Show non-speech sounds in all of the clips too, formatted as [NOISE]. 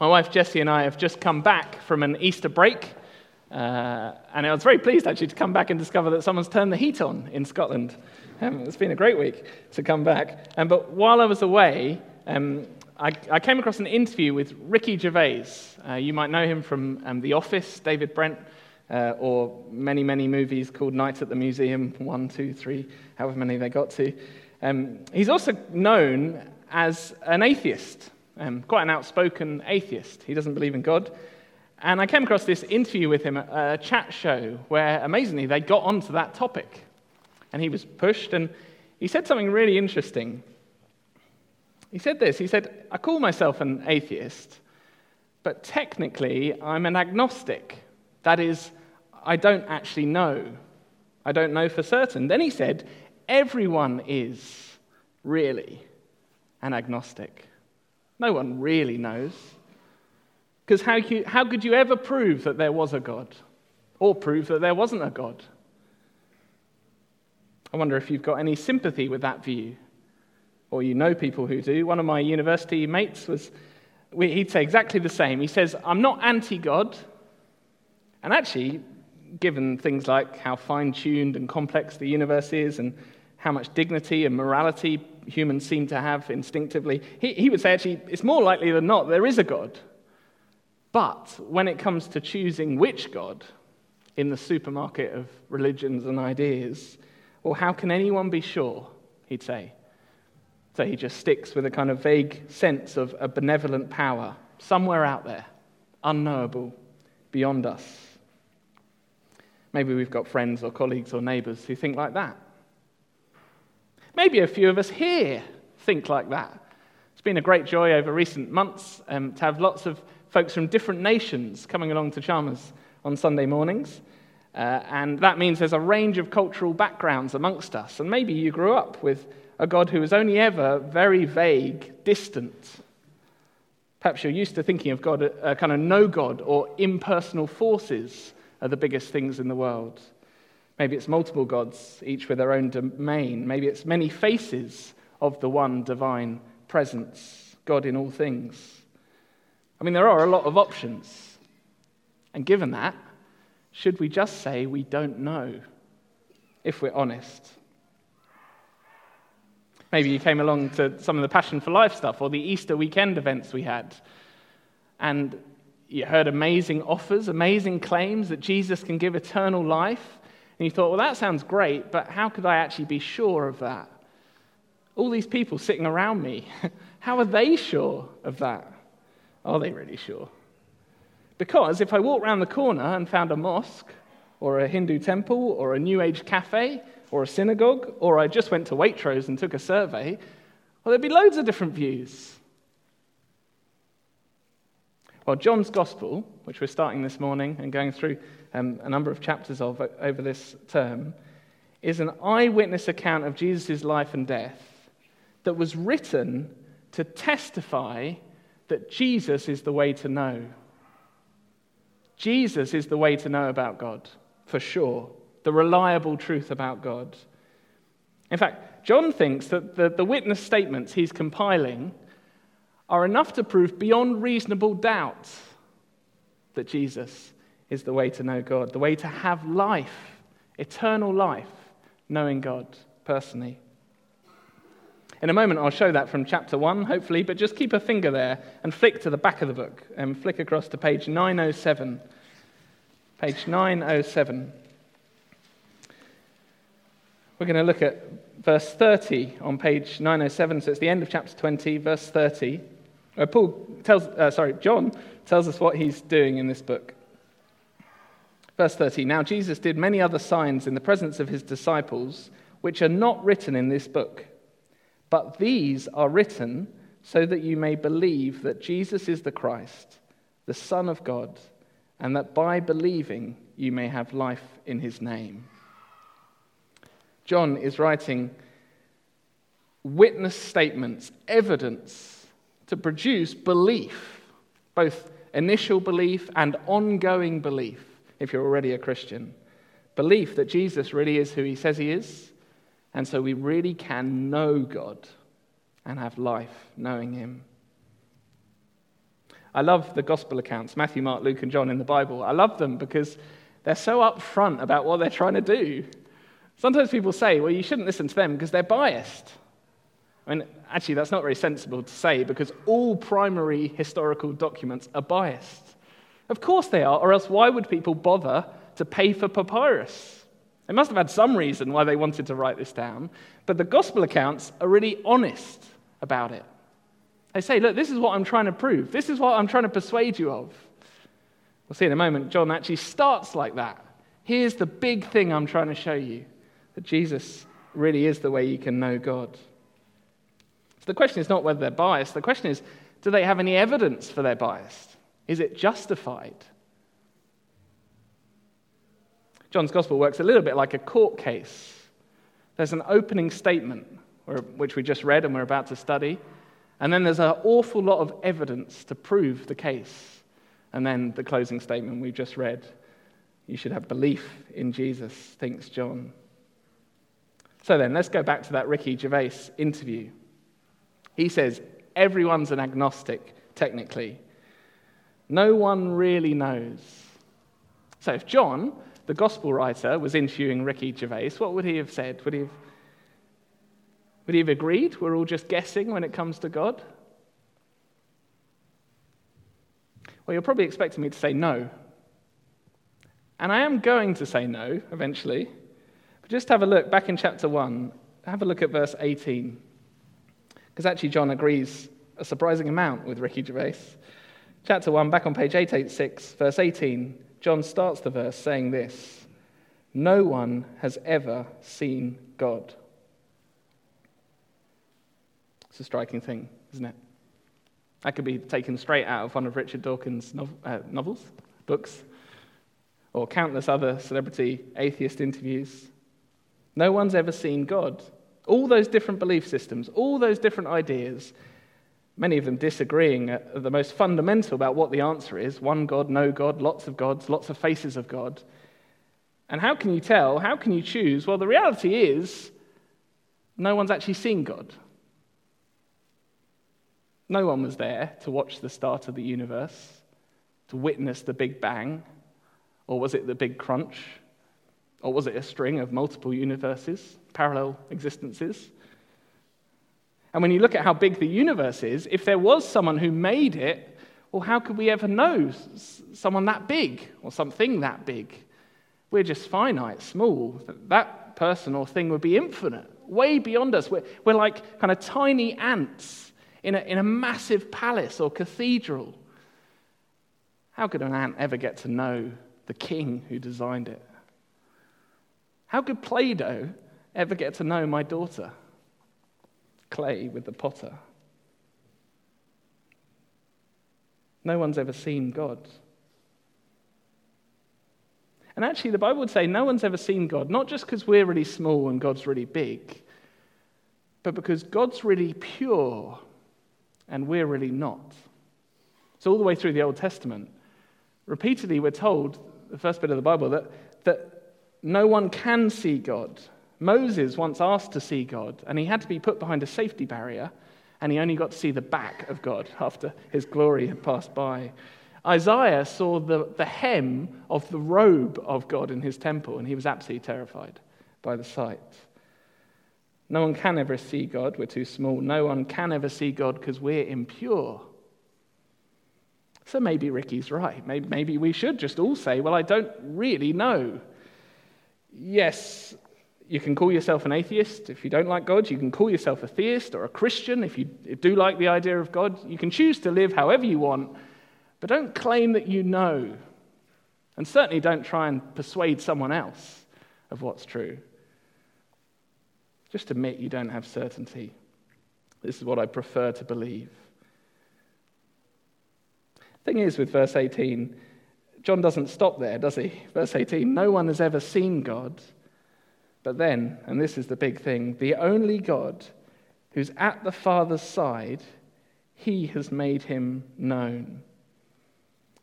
My wife Jessie and I have just come back from an Easter break, uh, and I was very pleased actually to come back and discover that someone's turned the heat on in Scotland. Um, it's been a great week to come back. Um, but while I was away, um, I, I, came across an interview with Ricky Gervais. Uh, you might know him from um, The Office, David Brent, uh, or many, many movies called Nights at the Museum, one, two, three, however many they got to. Um, he's also known as an atheist um, quite an outspoken atheist. He doesn't believe in God. And I came across this interview with him at a chat show where, amazingly, they got onto that topic. And he was pushed, and he said something really interesting. He said this He said, I call myself an atheist, but technically I'm an agnostic. That is, I don't actually know. I don't know for certain. Then he said, Everyone is really an agnostic. No one really knows. Because how, how could you ever prove that there was a God? Or prove that there wasn't a God? I wonder if you've got any sympathy with that view. Or you know people who do. One of my university mates was, he'd say exactly the same. He says, I'm not anti God. And actually, given things like how fine tuned and complex the universe is and how much dignity and morality humans seem to have instinctively, he, he would say actually it's more likely than not there is a God. But when it comes to choosing which God in the supermarket of religions and ideas, well, how can anyone be sure? He'd say. So he just sticks with a kind of vague sense of a benevolent power somewhere out there, unknowable, beyond us. Maybe we've got friends or colleagues or neighbors who think like that. Maybe a few of us here think like that. It's been a great joy over recent months um, to have lots of folks from different nations coming along to Chalmers on Sunday mornings. Uh, and that means there's a range of cultural backgrounds amongst us. And maybe you grew up with a God who was only ever very vague, distant. Perhaps you're used to thinking of God, a kind of no God or impersonal forces are the biggest things in the world. Maybe it's multiple gods, each with their own domain. Maybe it's many faces of the one divine presence, God in all things. I mean, there are a lot of options. And given that, should we just say we don't know, if we're honest? Maybe you came along to some of the Passion for Life stuff or the Easter weekend events we had, and you heard amazing offers, amazing claims that Jesus can give eternal life and you thought, well, that sounds great, but how could I actually be sure of that? All these people sitting around me, [LAUGHS] how are they sure of that? Are they really sure? Because if I walked around the corner and found a mosque, or a Hindu temple, or a New Age cafe, or a synagogue, or I just went to Waitrose and took a survey, well, there'd be loads of different views. Well, John's Gospel, which we're starting this morning and going through um, a number of chapters of over this term, is an eyewitness account of Jesus' life and death that was written to testify that Jesus is the way to know. Jesus is the way to know about God, for sure, the reliable truth about God. In fact, John thinks that the, the witness statements he's compiling are enough to prove beyond reasonable doubt that Jesus is the way to know God, the way to have life, eternal life, knowing God personally. In a moment, I'll show that from chapter 1, hopefully, but just keep a finger there and flick to the back of the book and flick across to page 907. Page 907. We're going to look at verse 30 on page 907, so it's the end of chapter 20, verse 30. Uh, Paul tells, uh, sorry, John tells us what he's doing in this book. Verse 30 Now Jesus did many other signs in the presence of his disciples, which are not written in this book. But these are written so that you may believe that Jesus is the Christ, the Son of God, and that by believing you may have life in his name. John is writing witness statements, evidence to produce belief, both initial belief and ongoing belief if you're already a Christian. Belief that Jesus really is who he says he is, and so we really can know God and have life knowing him. I love the gospel accounts, Matthew, Mark, Luke, and John in the Bible. I love them because they're so upfront about what they're trying to do. Sometimes people say, well, you shouldn't listen to them because they're biased. I mean, actually, that's not very sensible to say because all primary historical documents are biased. Of course they are, or else why would people bother to pay for papyrus? They must have had some reason why they wanted to write this down, but the gospel accounts are really honest about it. They say, look, this is what I'm trying to prove. This is what I'm trying to persuade you of. We'll see in a moment, John actually starts like that. Here's the big thing I'm trying to show you that Jesus really is the way you can know God. So the question is not whether they're biased, the question is, do they have any evidence for their bias? Is it justified? John's gospel works a little bit like a court case. There's an opening statement, which we just read and we're about to study, and then there's an awful lot of evidence to prove the case. And then the closing statement we've just read you should have belief in Jesus, thinks John. So then, let's go back to that Ricky Gervais interview. He says, Everyone's an agnostic, technically. No one really knows. So if John, the gospel writer, was interviewing Ricky Gervais, what would he have said? Would he have, would he have agreed? We're all just guessing when it comes to God? Well, you're probably expecting me to say no. And I am going to say no eventually. But just have a look back in chapter 1, have a look at verse 18. Because actually, John agrees a surprising amount with Ricky Gervais. Chapter 1, back on page 886, verse 18, John starts the verse saying this No one has ever seen God. It's a striking thing, isn't it? That could be taken straight out of one of Richard Dawkins' uh, novels, books, or countless other celebrity atheist interviews. No one's ever seen God. All those different belief systems, all those different ideas, many of them disagreeing at the most fundamental about what the answer is one God, no God, lots of gods, lots of faces of God. And how can you tell? How can you choose? Well, the reality is no one's actually seen God. No one was there to watch the start of the universe, to witness the Big Bang, or was it the Big Crunch? Or was it a string of multiple universes, parallel existences? And when you look at how big the universe is, if there was someone who made it, well, how could we ever know someone that big or something that big? We're just finite, small. That person or thing would be infinite, way beyond us. We're, we're like kind of tiny ants in a, in a massive palace or cathedral. How could an ant ever get to know the king who designed it? How could Play Doh ever get to know my daughter? Clay with the potter. No one's ever seen God. And actually, the Bible would say no one's ever seen God, not just because we're really small and God's really big, but because God's really pure and we're really not. So, all the way through the Old Testament, repeatedly we're told, the first bit of the Bible, that, that no one can see God. Moses once asked to see God, and he had to be put behind a safety barrier, and he only got to see the back of God after his glory had passed by. Isaiah saw the, the hem of the robe of God in his temple, and he was absolutely terrified by the sight. No one can ever see God, we're too small. No one can ever see God because we're impure. So maybe Ricky's right. Maybe, maybe we should just all say, Well, I don't really know. Yes, you can call yourself an atheist if you don't like God. You can call yourself a theist or a Christian if you do like the idea of God. You can choose to live however you want, but don't claim that you know. And certainly don't try and persuade someone else of what's true. Just admit you don't have certainty. This is what I prefer to believe. Thing is, with verse 18, John doesn't stop there, does he? Verse 18 No one has ever seen God. But then, and this is the big thing, the only God who's at the Father's side, he has made him known.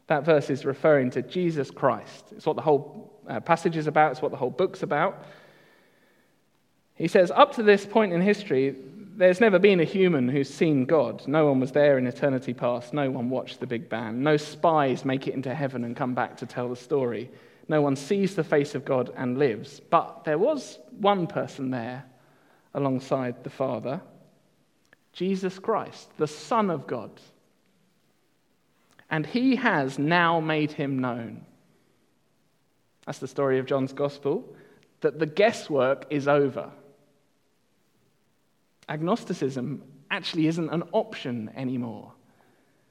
That verse is referring to Jesus Christ. It's what the whole uh, passage is about, it's what the whole book's about. He says, up to this point in history, there's never been a human who's seen God. No one was there in eternity past. No one watched the Big Bang. No spies make it into heaven and come back to tell the story. No one sees the face of God and lives. But there was one person there alongside the Father Jesus Christ, the Son of God. And he has now made him known. That's the story of John's Gospel, that the guesswork is over. Agnosticism actually isn't an option anymore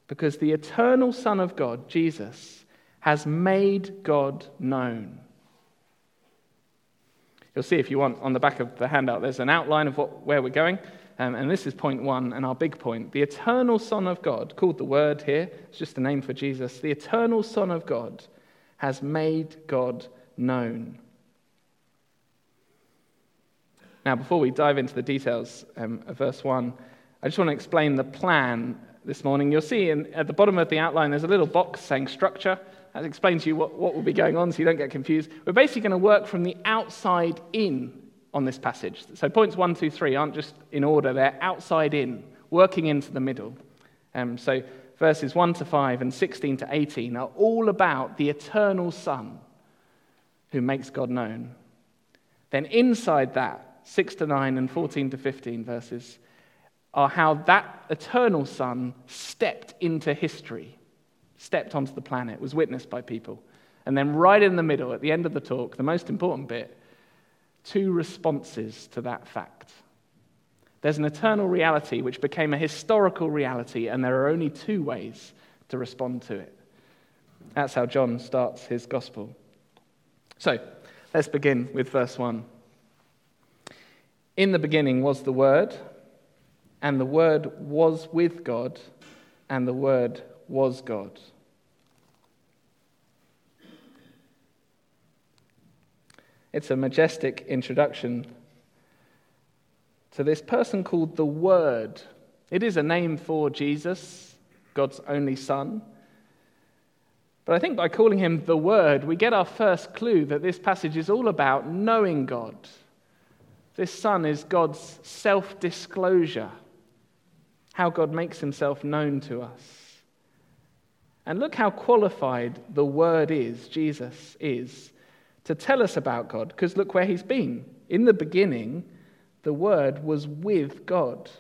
because the eternal Son of God, Jesus, has made God known. You'll see if you want on the back of the handout, there's an outline of what, where we're going. Um, and this is point one and our big point. The eternal Son of God, called the Word here, it's just a name for Jesus. The eternal Son of God has made God known. Now, before we dive into the details um, of verse 1, I just want to explain the plan this morning. You'll see in, at the bottom of the outline there's a little box saying structure. That explains to you what, what will be going on so you don't get confused. We're basically going to work from the outside in on this passage. So points one, two, three aren't just in order, they're outside in, working into the middle. Um, so verses 1 to 5 and 16 to 18 are all about the eternal Son who makes God known. Then inside that, 6 to 9 and 14 to 15 verses, are how that eternal Son stepped into history, stepped onto the planet, was witnessed by people. And then, right in the middle, at the end of the talk, the most important bit, two responses to that fact. There's an eternal reality which became a historical reality, and there are only two ways to respond to it. That's how John starts his gospel. So, let's begin with verse 1. In the beginning was the Word, and the Word was with God, and the Word was God. It's a majestic introduction to this person called the Word. It is a name for Jesus, God's only Son. But I think by calling him the Word, we get our first clue that this passage is all about knowing God. This Son is God's self disclosure, how God makes himself known to us. And look how qualified the Word is, Jesus is, to tell us about God, because look where he's been. In the beginning, the Word was with God.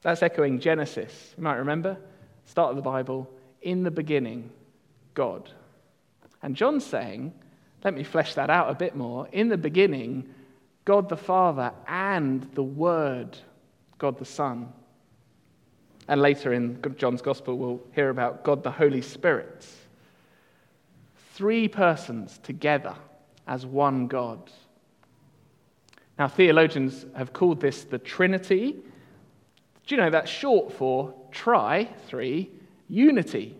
That's echoing Genesis. You might remember, start of the Bible, in the beginning, God. And John's saying, let me flesh that out a bit more. In the beginning, God the Father and the Word, God the Son. And later in John's Gospel, we'll hear about God the Holy Spirit. Three persons together as one God. Now, theologians have called this the Trinity. Do you know that's short for tri, three, unity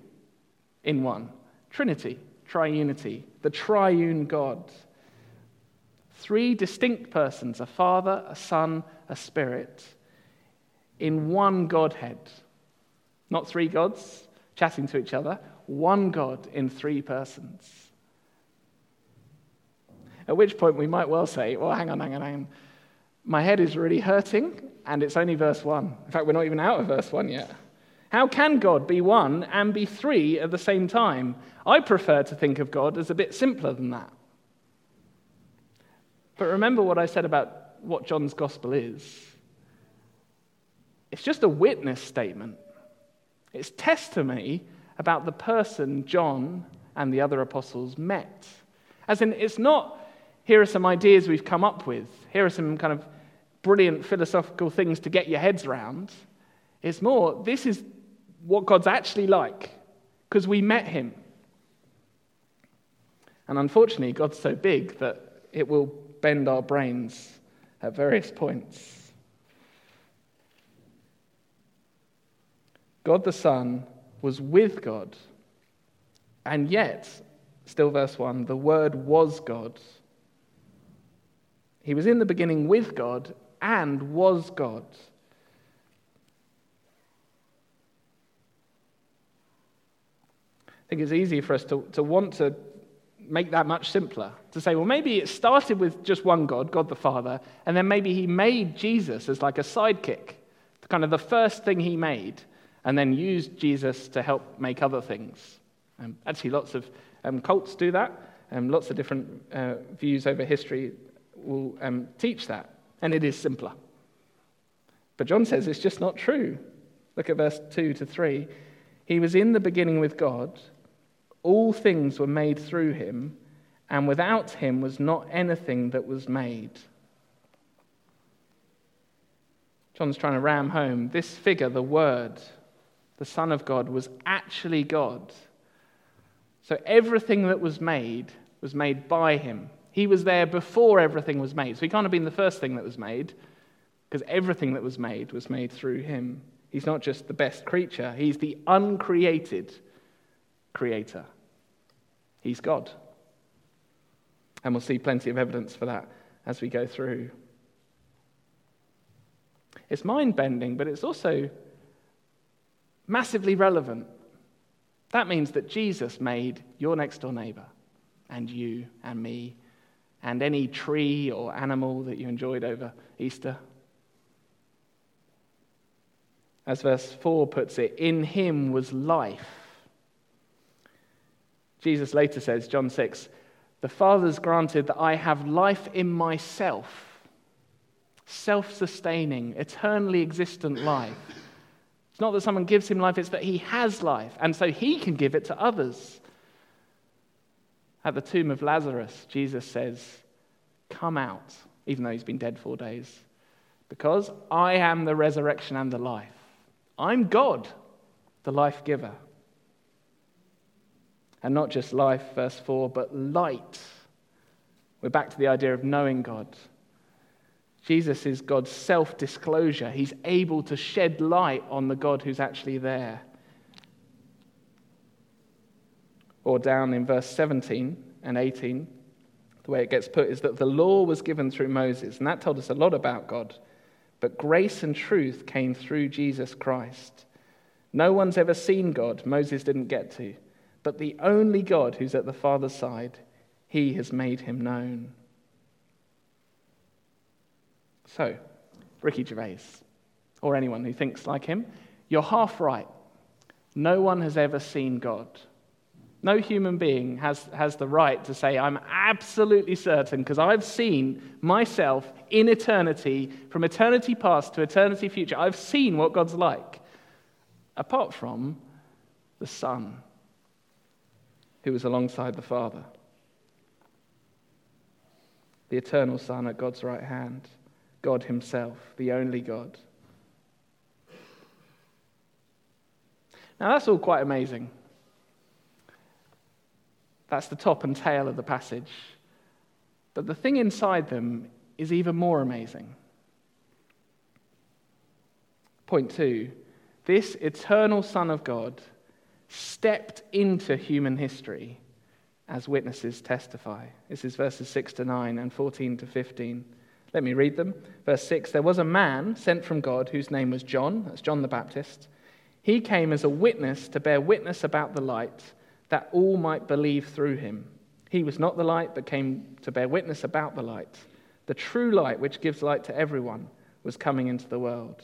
in one? Trinity, triunity, the triune God. Three distinct persons a Father, a Son, a Spirit in one Godhead. Not three gods chatting to each other, one God in three persons. At which point we might well say, well, hang on, hang on, hang on. My head is really hurting, and it's only verse 1. In fact, we're not even out of verse 1 yet. How can God be one and be three at the same time? I prefer to think of God as a bit simpler than that. But remember what I said about what John's gospel is it's just a witness statement, it's testimony about the person John and the other apostles met. As in, it's not, here are some ideas we've come up with, here are some kind of brilliant philosophical things to get your heads around. It's more, this is what God's actually like, because we met him. And unfortunately, God's so big that it will bend our brains at various points. God the Son was with God, and yet, still verse 1, the Word was God. He was in the beginning with God and was God. I think it's easy for us to, to want to make that much simpler. To say, well, maybe it started with just one God, God the Father, and then maybe he made Jesus as like a sidekick, kind of the first thing he made, and then used Jesus to help make other things. Um, actually, lots of um, cults do that, and um, lots of different uh, views over history will um, teach that, and it is simpler. But John says it's just not true. Look at verse 2 to 3. He was in the beginning with God. All things were made through him, and without him was not anything that was made. John's trying to ram home this figure, the Word, the Son of God, was actually God. So everything that was made was made by him. He was there before everything was made. So he can't have been the first thing that was made, because everything that was made was made through him. He's not just the best creature, he's the uncreated creator. He's God. And we'll see plenty of evidence for that as we go through. It's mind bending, but it's also massively relevant. That means that Jesus made your next door neighbor, and you, and me, and any tree or animal that you enjoyed over Easter. As verse 4 puts it, in him was life Jesus later says, John 6, the Father's granted that I have life in myself, self sustaining, eternally existent life. It's not that someone gives him life, it's that he has life, and so he can give it to others. At the tomb of Lazarus, Jesus says, Come out, even though he's been dead four days, because I am the resurrection and the life. I'm God, the life giver. And not just life, verse 4, but light. We're back to the idea of knowing God. Jesus is God's self disclosure. He's able to shed light on the God who's actually there. Or down in verse 17 and 18, the way it gets put is that the law was given through Moses, and that told us a lot about God. But grace and truth came through Jesus Christ. No one's ever seen God. Moses didn't get to. But the only God who's at the Father's side, he has made him known. So, Ricky Gervais, or anyone who thinks like him, you're half right. No one has ever seen God. No human being has, has the right to say, I'm absolutely certain, because I've seen myself in eternity, from eternity past to eternity future. I've seen what God's like, apart from the Son who was alongside the Father. The eternal Son at God's right hand, God Himself, the only God. Now, that's all quite amazing. That's the top and tail of the passage. But the thing inside them is even more amazing. Point two this eternal Son of God stepped into human history as witnesses testify. This is verses 6 to 9 and 14 to 15. Let me read them. Verse 6 There was a man sent from God whose name was John, that's John the Baptist. He came as a witness to bear witness about the light, that all might believe through him. He was not the light, but came to bear witness about the light. The true light, which gives light to everyone, was coming into the world.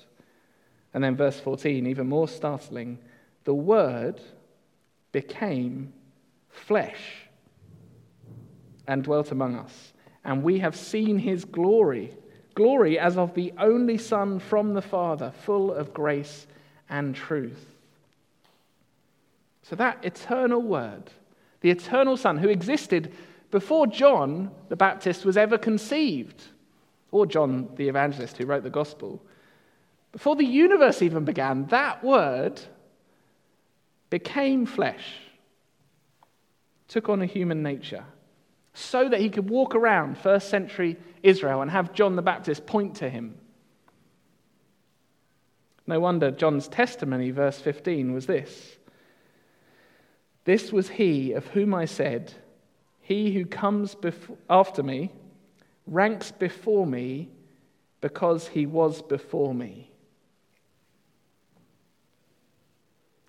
And then verse 14, even more startling the Word became flesh and dwelt among us. And we have seen his glory glory as of the only Son from the Father, full of grace and truth. So, that eternal Word, the eternal Son who existed before John the Baptist was ever conceived, or John the Evangelist who wrote the Gospel, before the universe even began, that Word became flesh, took on a human nature, so that he could walk around first century Israel and have John the Baptist point to him. No wonder John's testimony, verse 15, was this This was he of whom I said, He who comes after me ranks before me because he was before me.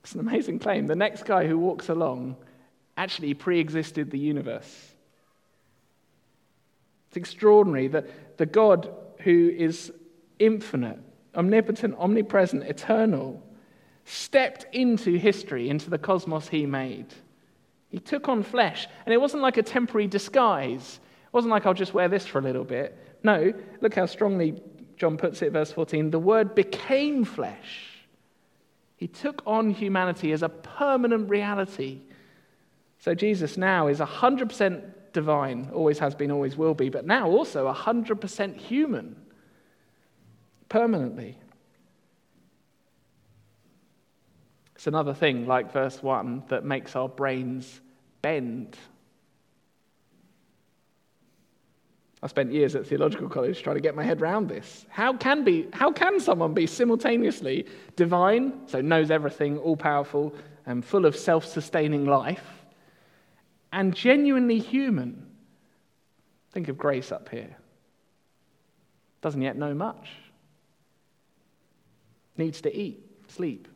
It's an amazing claim. The next guy who walks along actually pre existed the universe. It's extraordinary that the God who is infinite, omnipotent, omnipresent, eternal, stepped into history, into the cosmos he made. He took on flesh, and it wasn't like a temporary disguise. It wasn't like I'll just wear this for a little bit. No, look how strongly John puts it, verse 14. The Word became flesh. He took on humanity as a permanent reality. So Jesus now is 100% divine, always has been, always will be, but now also 100% human, permanently. It's another thing, like verse 1, that makes our brains bend. I spent years at theological college trying to get my head around this. How can, be, how can someone be simultaneously divine, so knows everything, all powerful, and full of self sustaining life, and genuinely human? Think of Grace up here. Doesn't yet know much. Needs to eat, sleep,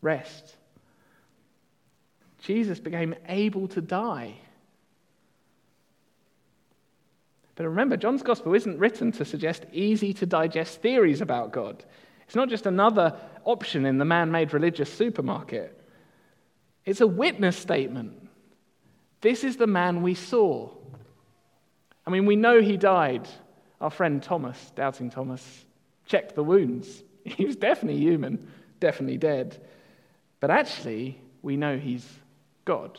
rest. Jesus became able to die. But remember, John's gospel isn't written to suggest easy to digest theories about God. It's not just another option in the man made religious supermarket, it's a witness statement. This is the man we saw. I mean, we know he died. Our friend Thomas, doubting Thomas, checked the wounds. [LAUGHS] He was definitely human, definitely dead. But actually, we know he's God.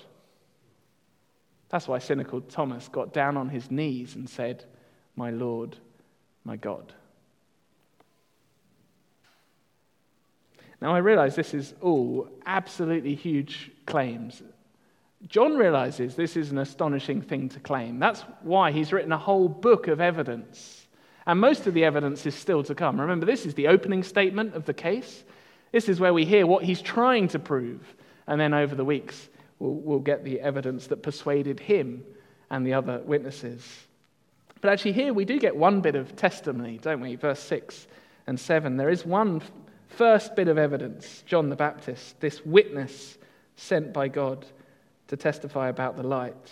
That's why cynical Thomas got down on his knees and said, My Lord, my God. Now, I realize this is all absolutely huge claims. John realizes this is an astonishing thing to claim. That's why he's written a whole book of evidence. And most of the evidence is still to come. Remember, this is the opening statement of the case. This is where we hear what he's trying to prove. And then over the weeks, we'll, we'll get the evidence that persuaded him and the other witnesses. But actually, here we do get one bit of testimony, don't we? Verse 6 and 7. There is one first bit of evidence John the Baptist, this witness sent by God to testify about the light.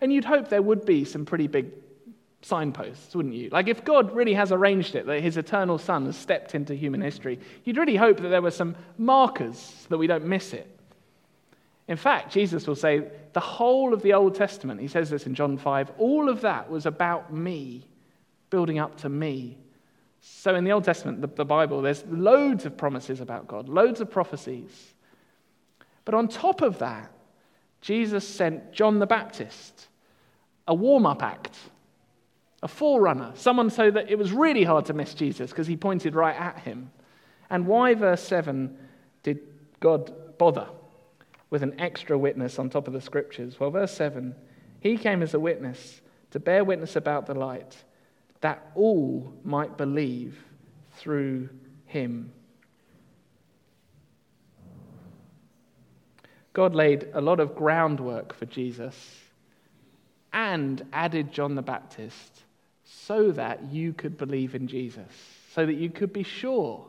And you'd hope there would be some pretty big signposts, wouldn't you? Like if God really has arranged it, that his eternal Son has stepped into human history, you'd really hope that there were some markers so that we don't miss it. In fact, Jesus will say, the whole of the Old Testament, he says this in John 5, all of that was about me, building up to me. So in the Old Testament, the, the Bible, there's loads of promises about God, loads of prophecies. But on top of that, Jesus sent John the Baptist, a warm up act a forerunner, someone so that it was really hard to miss Jesus because he pointed right at him. And why, verse 7, did God bother with an extra witness on top of the scriptures? Well, verse 7 He came as a witness to bear witness about the light, that all might believe through him. God laid a lot of groundwork for Jesus and added John the Baptist so that you could believe in Jesus, so that you could be sure.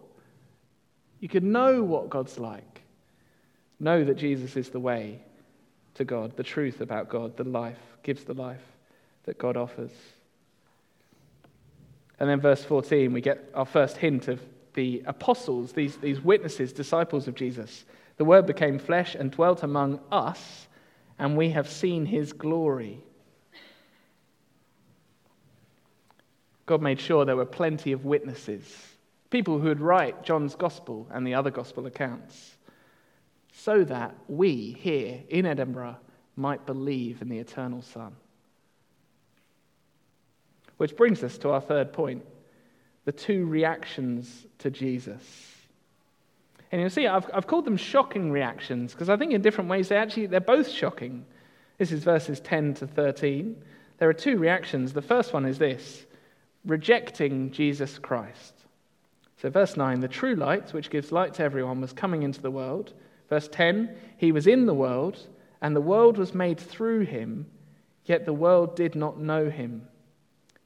You could know what God's like. Know that Jesus is the way to God, the truth about God, the life, gives the life that God offers. And then, verse 14, we get our first hint of the apostles, these, these witnesses, disciples of Jesus. The Word became flesh and dwelt among us, and we have seen his glory God made sure there were plenty of witnesses, people who would write John's gospel and the other gospel accounts, so that we here in Edinburgh might believe in the eternal Son. Which brings us to our third point the two reactions to Jesus. And you'll see, I've, I've called them shocking reactions because I think in different ways they actually, they're both shocking. This is verses 10 to 13. There are two reactions. The first one is this rejecting Jesus Christ. So, verse 9, the true light, which gives light to everyone, was coming into the world. Verse 10, he was in the world, and the world was made through him, yet the world did not know him.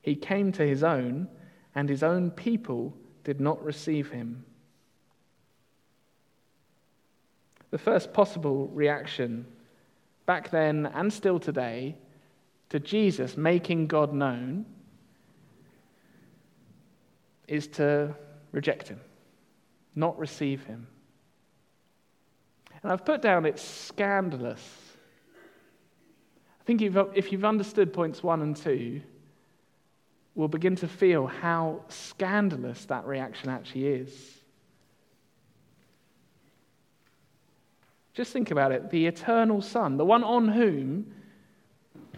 He came to his own, and his own people did not receive him. The first possible reaction back then and still today to Jesus making God known is to reject him, not receive him. And I've put down it's scandalous. I think if you've understood points one and two, we'll begin to feel how scandalous that reaction actually is. Just think about it the eternal Son, the one on whom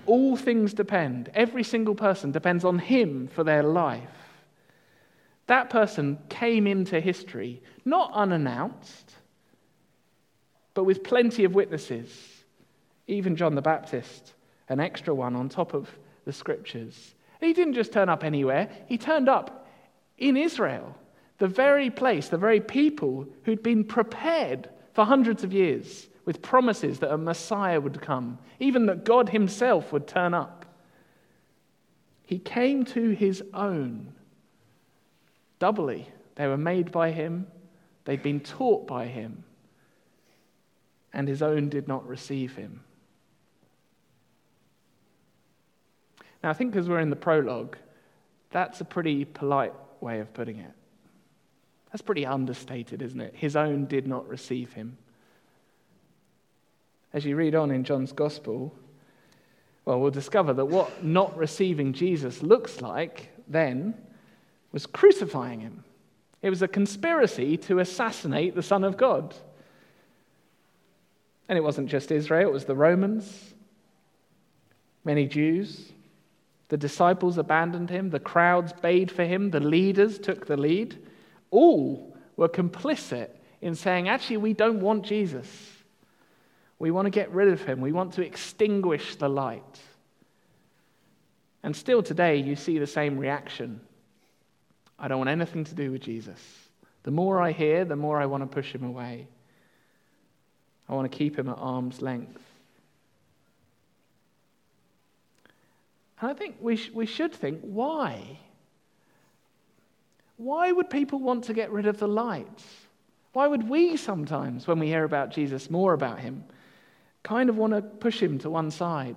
all things depend, every single person depends on Him for their life. That person came into history not unannounced, but with plenty of witnesses, even John the Baptist, an extra one on top of the scriptures. He didn't just turn up anywhere, he turned up in Israel, the very place, the very people who'd been prepared for hundreds of years with promises that a Messiah would come, even that God Himself would turn up. He came to His own doubly. They were made by Him, they'd been taught by Him, and His own did not receive Him. Now, I think as we're in the prologue, that's a pretty polite way of putting it. That's pretty understated, isn't it? His own did not receive him. As you read on in John's Gospel, well, we'll discover that what not receiving Jesus looks like then was crucifying him. It was a conspiracy to assassinate the Son of God. And it wasn't just Israel, it was the Romans, many Jews. The disciples abandoned him, the crowds bayed for him, the leaders took the lead all were complicit in saying, actually, we don't want Jesus. We want to get rid of him. We want to extinguish the light. And still today, you see the same reaction. I don't want anything to do with Jesus. The more I hear, the more I want to push him away. I want to keep him at arm's length. And I think we, sh- we should think, why? Why would people want to get rid of the light? Why would we sometimes, when we hear about Jesus, more about him, kind of want to push him to one side?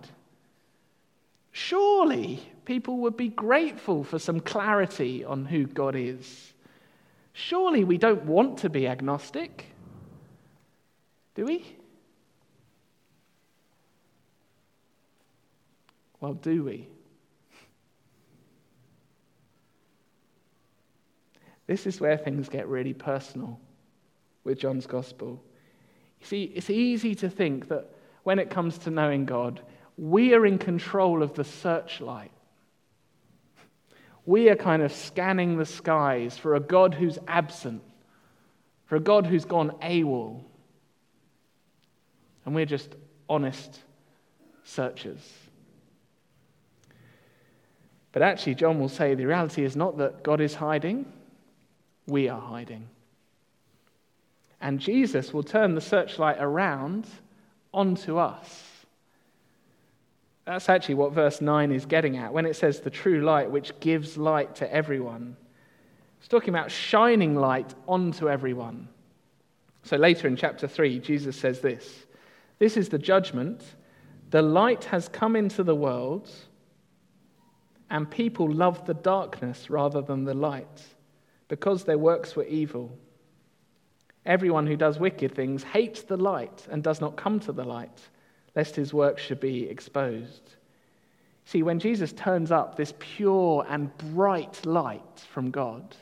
Surely people would be grateful for some clarity on who God is. Surely we don't want to be agnostic, do we? Well, do we? This is where things get really personal with John's gospel. You see, it's easy to think that when it comes to knowing God, we are in control of the searchlight. We are kind of scanning the skies for a God who's absent, for a God who's gone AWOL. And we're just honest searchers. But actually, John will say the reality is not that God is hiding, we are hiding. And Jesus will turn the searchlight around onto us. That's actually what verse 9 is getting at when it says the true light which gives light to everyone. It's talking about shining light onto everyone. So later in chapter 3, Jesus says this This is the judgment. The light has come into the world, and people love the darkness rather than the light because their works were evil. Everyone who does wicked things hates the light and does not come to the light, lest his works should be exposed. See, when Jesus turns up this pure and bright light from God,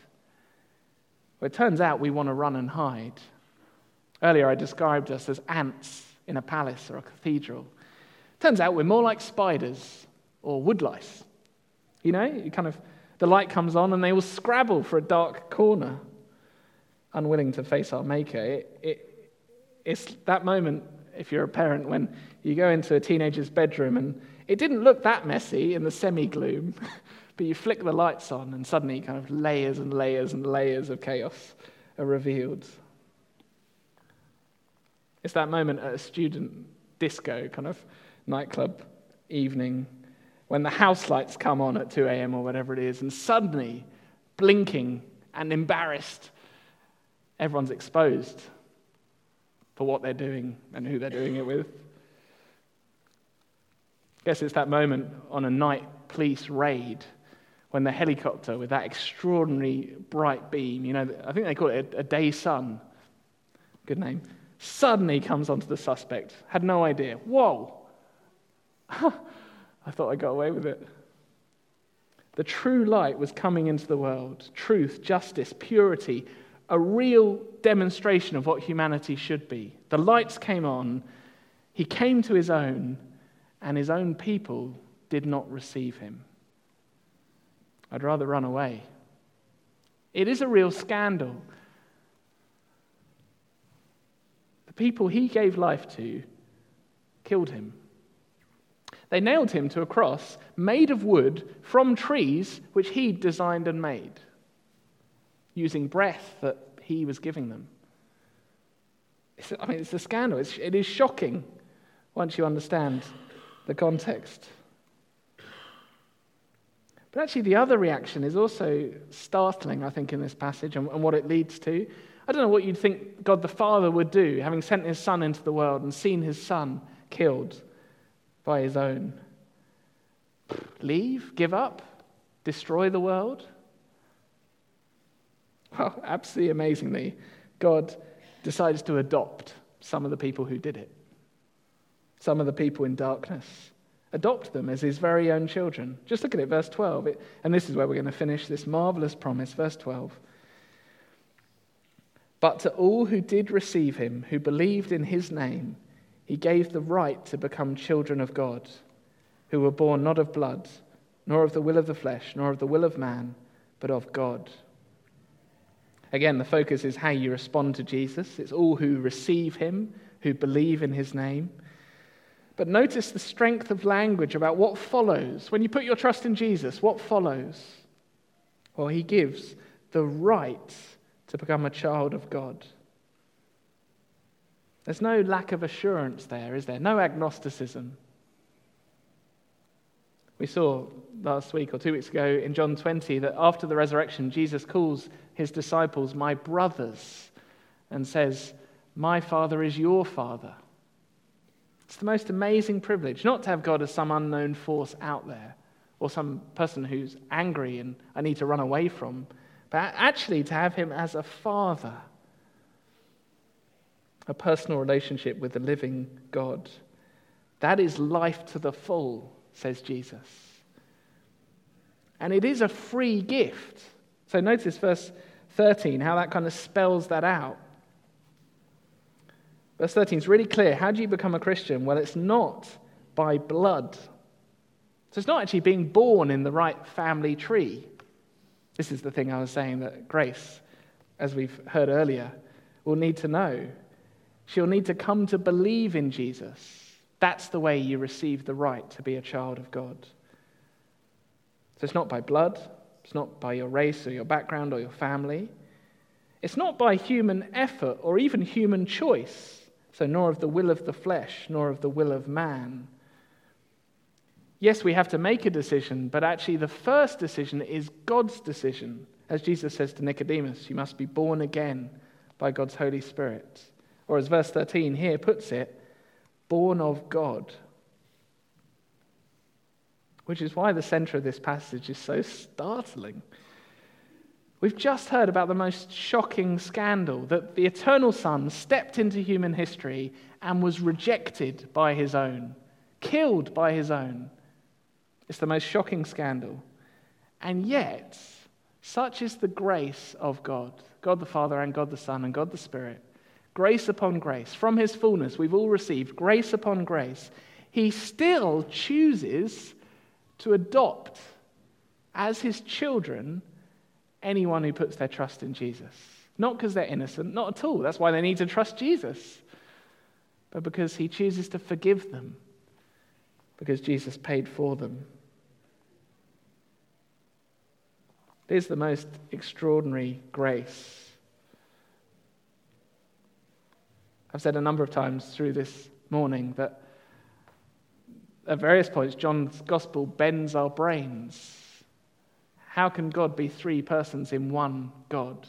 well, it turns out we want to run and hide. Earlier, I described us as ants in a palace or a cathedral. Turns out we're more like spiders or woodlice. You know, you kind of the light comes on and they will scrabble for a dark corner, unwilling to face our Maker. It, it, it's that moment, if you're a parent, when you go into a teenager's bedroom and it didn't look that messy in the semi gloom, [LAUGHS] but you flick the lights on and suddenly kind of layers and layers and layers of chaos are revealed. It's that moment at a student disco, kind of nightclub evening when the house lights come on at 2 a.m. or whatever it is, and suddenly, blinking and embarrassed, everyone's exposed for what they're doing and who they're doing it with. I guess it's that moment on a night police raid when the helicopter with that extraordinary bright beam, you know, I think they call it a, a day sun, good name, suddenly comes onto the suspect. Had no idea. Whoa! [LAUGHS] I thought I got away with it. The true light was coming into the world truth, justice, purity, a real demonstration of what humanity should be. The lights came on, he came to his own, and his own people did not receive him. I'd rather run away. It is a real scandal. The people he gave life to killed him. They nailed him to a cross made of wood from trees which he designed and made, using breath that he was giving them. It's, I mean, it's a scandal. It's, it is shocking once you understand the context. But actually, the other reaction is also startling, I think, in this passage and, and what it leads to. I don't know what you'd think God the Father would do, having sent his Son into the world and seen his Son killed by his own. Leave? Give up? Destroy the world? Well, absolutely amazingly, God decides to adopt some of the people who did it, some of the people in darkness. Adopt them as his very own children. Just look at it, verse 12. It, and this is where we're going to finish this marvelous promise, verse 12. But to all who did receive him, who believed in his name, he gave the right to become children of God, who were born not of blood, nor of the will of the flesh, nor of the will of man, but of God. Again, the focus is how you respond to Jesus. It's all who receive him, who believe in his name. But notice the strength of language about what follows. When you put your trust in Jesus, what follows? Well, he gives the right to become a child of God. There's no lack of assurance there, is there? No agnosticism. We saw last week or two weeks ago in John 20 that after the resurrection, Jesus calls his disciples my brothers and says, My Father is your Father. It's the most amazing privilege, not to have God as some unknown force out there or some person who's angry and I need to run away from, but actually to have him as a father a personal relationship with the living God. That is life to the full, says Jesus. And it is a free gift. So notice verse 13, how that kind of spells that out. Verse 13 is really clear. How do you become a Christian? Well, it's not by blood. So it's not actually being born in the right family tree. This is the thing I was saying that Grace, as we've heard earlier, will need to know. She'll need to come to believe in Jesus. That's the way you receive the right to be a child of God. So it's not by blood, it's not by your race or your background or your family. It's not by human effort or even human choice, so nor of the will of the flesh, nor of the will of man. Yes, we have to make a decision, but actually the first decision is God's decision. As Jesus says to Nicodemus, you must be born again by God's Holy Spirit. Or as verse 13 here puts it, born of God. Which is why the center of this passage is so startling. We've just heard about the most shocking scandal that the eternal Son stepped into human history and was rejected by his own, killed by his own. It's the most shocking scandal. And yet, such is the grace of God, God the Father and God the Son and God the Spirit, grace upon grace. From his fullness, we've all received grace upon grace. He still chooses to adopt as his children anyone who puts their trust in Jesus. Not because they're innocent, not at all. That's why they need to trust Jesus. But because he chooses to forgive them, because Jesus paid for them. It is the most extraordinary grace I've said a number of times through this morning that at various points, John's gospel bends our brains. How can God be three persons in one God?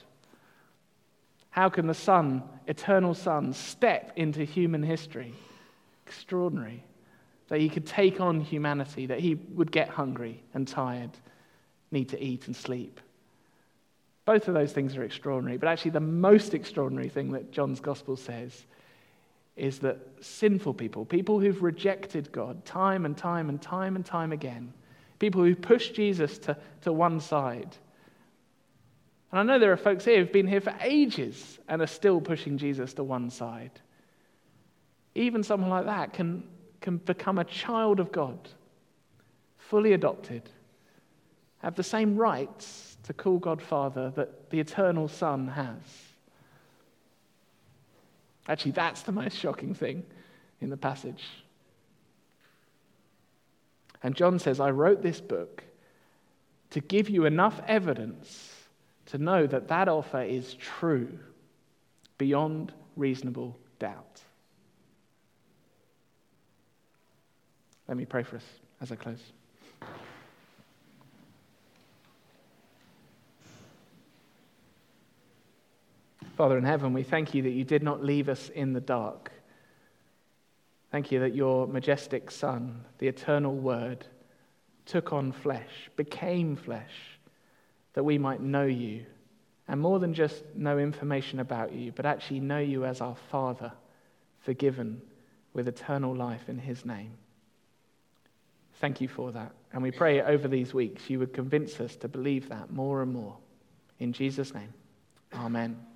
How can the Son, eternal Son, step into human history? Extraordinary. that he could take on humanity, that he would get hungry and tired, need to eat and sleep. Both of those things are extraordinary, but actually, the most extraordinary thing that John's gospel says is that sinful people, people who've rejected God time and time and time and time again, people who push Jesus to, to one side. And I know there are folks here who've been here for ages and are still pushing Jesus to one side. Even someone like that can, can become a child of God, fully adopted, have the same rights to call God Father that the eternal Son has. Actually, that's the most shocking thing in the passage. And John says, I wrote this book to give you enough evidence to know that that offer is true beyond reasonable doubt. Let me pray for us as I close. Father in heaven, we thank you that you did not leave us in the dark. Thank you that your majestic Son, the eternal Word, took on flesh, became flesh, that we might know you, and more than just know information about you, but actually know you as our Father, forgiven with eternal life in His name. Thank you for that. And we pray over these weeks you would convince us to believe that more and more. In Jesus' name, amen.